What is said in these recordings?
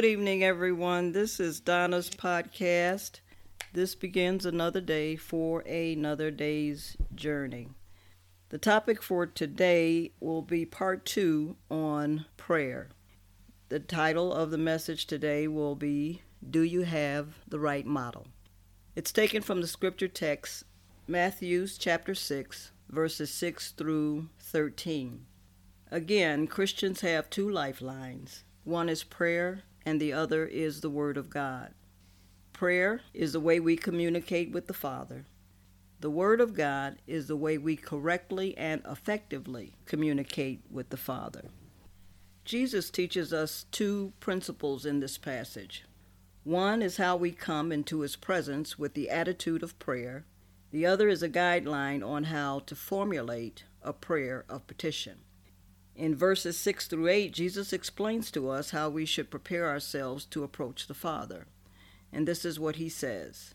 morning, everyone. This is Donna's podcast. This begins another day for another day's journey. The topic for today will be part two on prayer. The title of the message today will be Do You Have the Right Model? It's taken from the scripture text, Matthew chapter 6, verses 6 through 13. Again, Christians have two lifelines one is prayer, and the other is the Word of God. Prayer is the way we communicate with the Father. The Word of God is the way we correctly and effectively communicate with the Father. Jesus teaches us two principles in this passage. One is how we come into His presence with the attitude of prayer, the other is a guideline on how to formulate a prayer of petition. In verses 6 through 8, Jesus explains to us how we should prepare ourselves to approach the Father. And this is what he says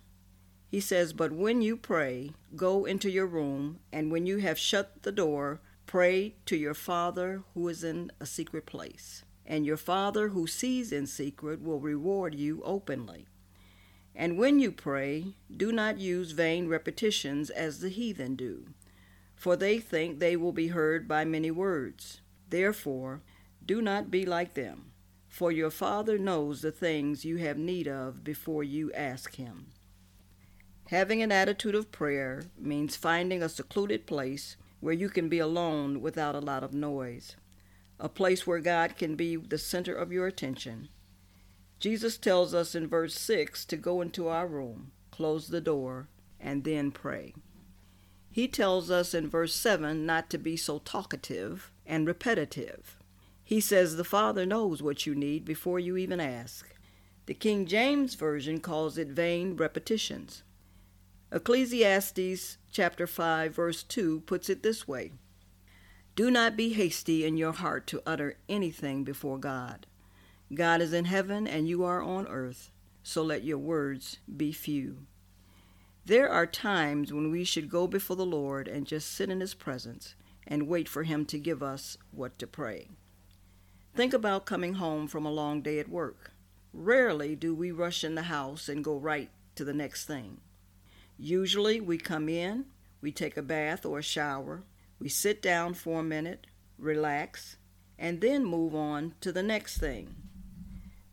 He says, But when you pray, go into your room, and when you have shut the door, pray to your Father who is in a secret place. And your Father who sees in secret will reward you openly. And when you pray, do not use vain repetitions as the heathen do, for they think they will be heard by many words. Therefore, do not be like them, for your Father knows the things you have need of before you ask Him. Having an attitude of prayer means finding a secluded place where you can be alone without a lot of noise, a place where God can be the center of your attention. Jesus tells us in verse 6 to go into our room, close the door, and then pray. He tells us in verse 7 not to be so talkative and repetitive. He says the Father knows what you need before you even ask. The King James Version calls it vain repetitions. Ecclesiastes chapter 5 verse 2 puts it this way: Do not be hasty in your heart to utter anything before God. God is in heaven and you are on earth, so let your words be few. There are times when we should go before the Lord and just sit in his presence and wait for Him to give us what to pray. Think about coming home from a long day at work. Rarely do we rush in the house and go right to the next thing. Usually we come in, we take a bath or a shower, we sit down for a minute, relax, and then move on to the next thing.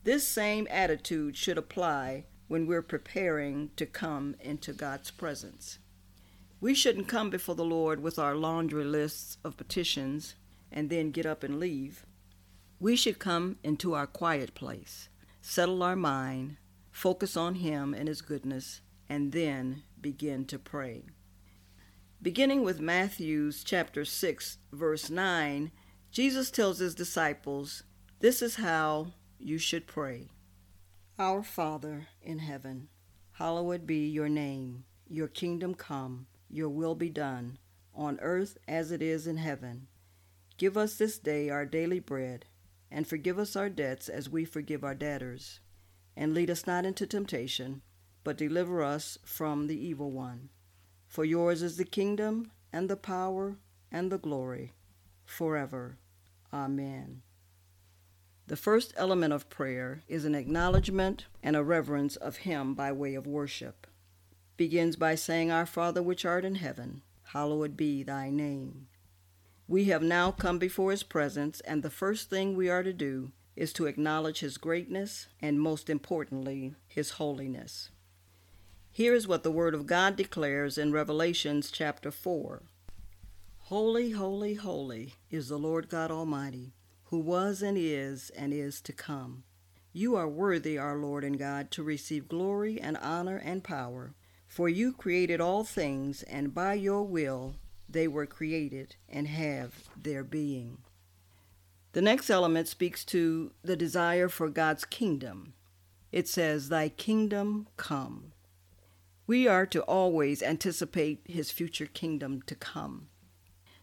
This same attitude should apply when we're preparing to come into God's presence. We shouldn't come before the Lord with our laundry lists of petitions and then get up and leave. We should come into our quiet place, settle our mind, focus on Him and His goodness, and then begin to pray. Beginning with Matthew's chapter 6, verse 9, Jesus tells his disciples, This is how you should pray. Our Father in heaven, hallowed be your name, your kingdom come your will be done, on earth as it is in heaven. Give us this day our daily bread, and forgive us our debts as we forgive our debtors. And lead us not into temptation, but deliver us from the evil one. For yours is the kingdom, and the power, and the glory, forever. Amen. The first element of prayer is an acknowledgement and a reverence of Him by way of worship begins by saying, Our Father which art in heaven, hallowed be thy name. We have now come before his presence, and the first thing we are to do is to acknowledge his greatness and, most importantly, his holiness. Here is what the Word of God declares in Revelations chapter 4 Holy, holy, holy is the Lord God Almighty, who was and is and is to come. You are worthy, our Lord and God, to receive glory and honor and power for you created all things, and by your will they were created and have their being. The next element speaks to the desire for God's kingdom. It says, Thy kingdom come. We are to always anticipate His future kingdom to come.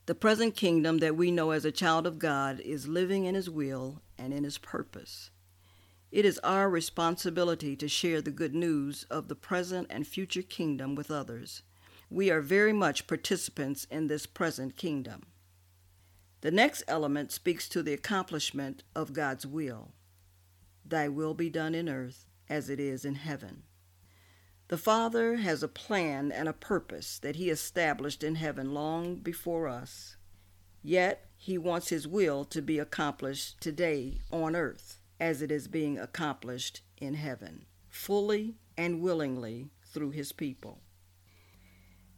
The present kingdom that we know as a child of God is living in His will and in His purpose. It is our responsibility to share the good news of the present and future kingdom with others. We are very much participants in this present kingdom. The next element speaks to the accomplishment of God's will. thy will be done in earth as it is in heaven. The Father has a plan and a purpose that He established in heaven long before us. Yet He wants His will to be accomplished today on earth as it is being accomplished in heaven, fully and willingly through His people.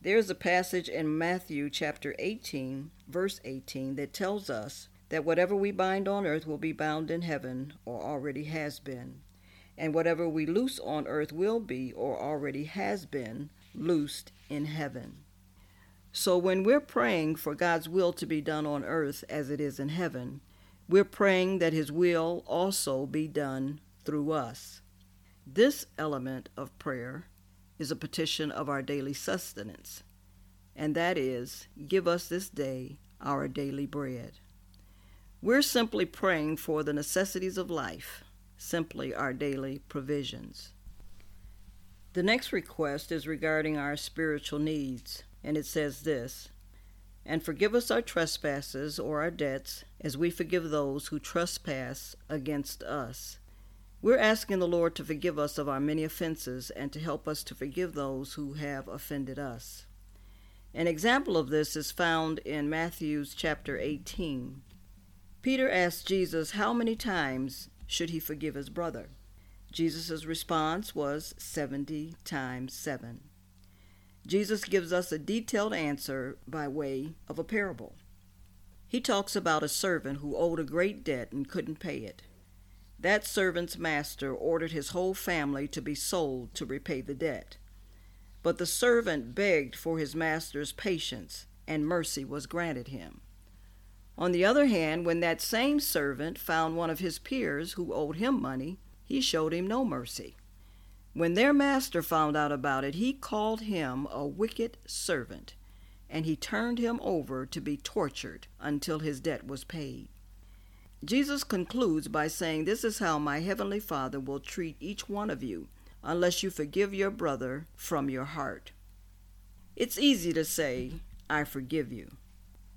There's a passage in Matthew chapter 18, verse 18, that tells us that whatever we bind on earth will be bound in heaven or already has been and whatever we loose on earth will be or already has been loosed in heaven. So when we're praying for God's will to be done on earth as it is in heaven, we're praying that His will also be done through us. This element of prayer is a petition of our daily sustenance, and that is, Give us this day our daily bread. We're simply praying for the necessities of life simply our daily provisions. The next request is regarding our spiritual needs, and it says this And forgive us our trespasses or our debts, as we forgive those who trespass against us. We're asking the Lord to forgive us of our many offenses and to help us to forgive those who have offended us. An example of this is found in Matthew's chapter 18. Peter asked Jesus how many times should he forgive his brother? Jesus' response was 70 times 7. Jesus gives us a detailed answer by way of a parable. He talks about a servant who owed a great debt and couldn't pay it. That servant's master ordered his whole family to be sold to repay the debt. But the servant begged for his master's patience, and mercy was granted him. On the other hand, when that same servant found one of his peers who owed him money, he showed him no mercy. When their master found out about it, he called him a wicked servant, and he turned him over to be tortured until his debt was paid. Jesus concludes by saying, This is how my heavenly Father will treat each one of you unless you forgive your brother from your heart. It's easy to say, I forgive you.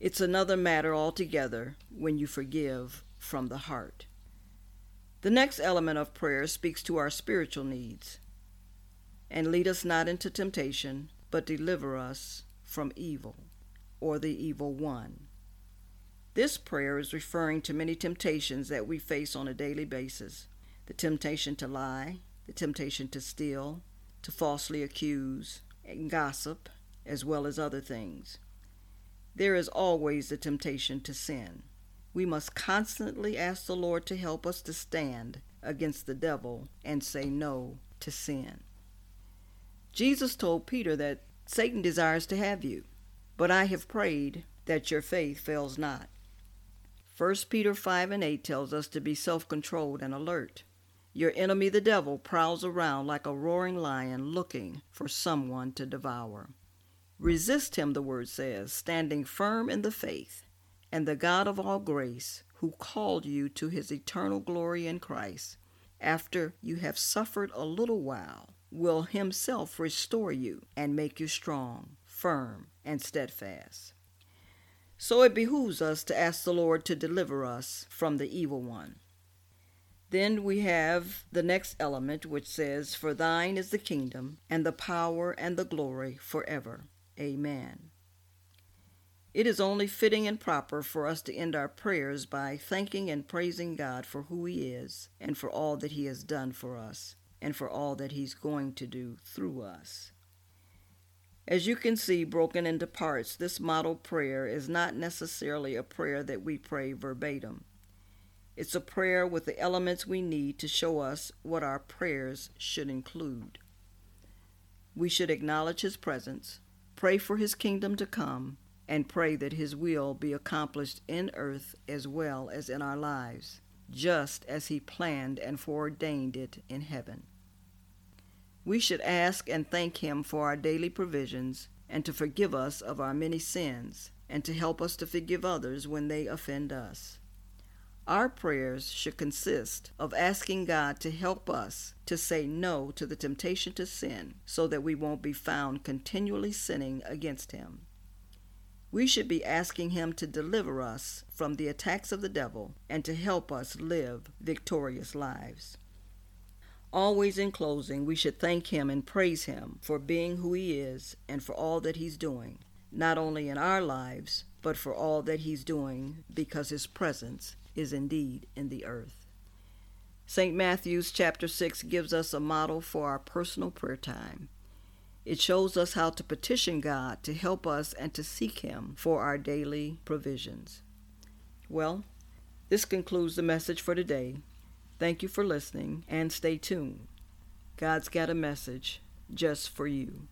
It's another matter altogether when you forgive from the heart. The next element of prayer speaks to our spiritual needs. And lead us not into temptation, but deliver us from evil, or the evil one. This prayer is referring to many temptations that we face on a daily basis the temptation to lie, the temptation to steal, to falsely accuse, and gossip, as well as other things. There is always the temptation to sin. We must constantly ask the Lord to help us to stand against the devil and say no to sin. Jesus told Peter that Satan desires to have you, but I have prayed that your faith fails not. 1 Peter 5 and 8 tells us to be self controlled and alert. Your enemy, the devil, prowls around like a roaring lion looking for someone to devour. Resist him, the word says, standing firm in the faith, and the God of all grace, who called you to his eternal glory in Christ, after you have suffered a little while, will himself restore you and make you strong, firm, and steadfast. So it behooves us to ask the Lord to deliver us from the evil one. Then we have the next element, which says, For thine is the kingdom, and the power, and the glory forever. Amen. It is only fitting and proper for us to end our prayers by thanking and praising God for who He is and for all that He has done for us and for all that He's going to do through us. As you can see, broken into parts, this model prayer is not necessarily a prayer that we pray verbatim. It's a prayer with the elements we need to show us what our prayers should include. We should acknowledge His presence, Pray for his kingdom to come and pray that his will be accomplished in earth as well as in our lives, just as he planned and foreordained it in heaven. We should ask and thank him for our daily provisions and to forgive us of our many sins and to help us to forgive others when they offend us. Our prayers should consist of asking God to help us to say no to the temptation to sin so that we won't be found continually sinning against Him. We should be asking Him to deliver us from the attacks of the devil and to help us live victorious lives. Always in closing, we should thank Him and praise Him for being who He is and for all that He's doing, not only in our lives, but for all that He's doing because His presence is indeed in the earth. St. Matthew's chapter 6 gives us a model for our personal prayer time. It shows us how to petition God to help us and to seek Him for our daily provisions. Well, this concludes the message for today. Thank you for listening and stay tuned. God's got a message just for you.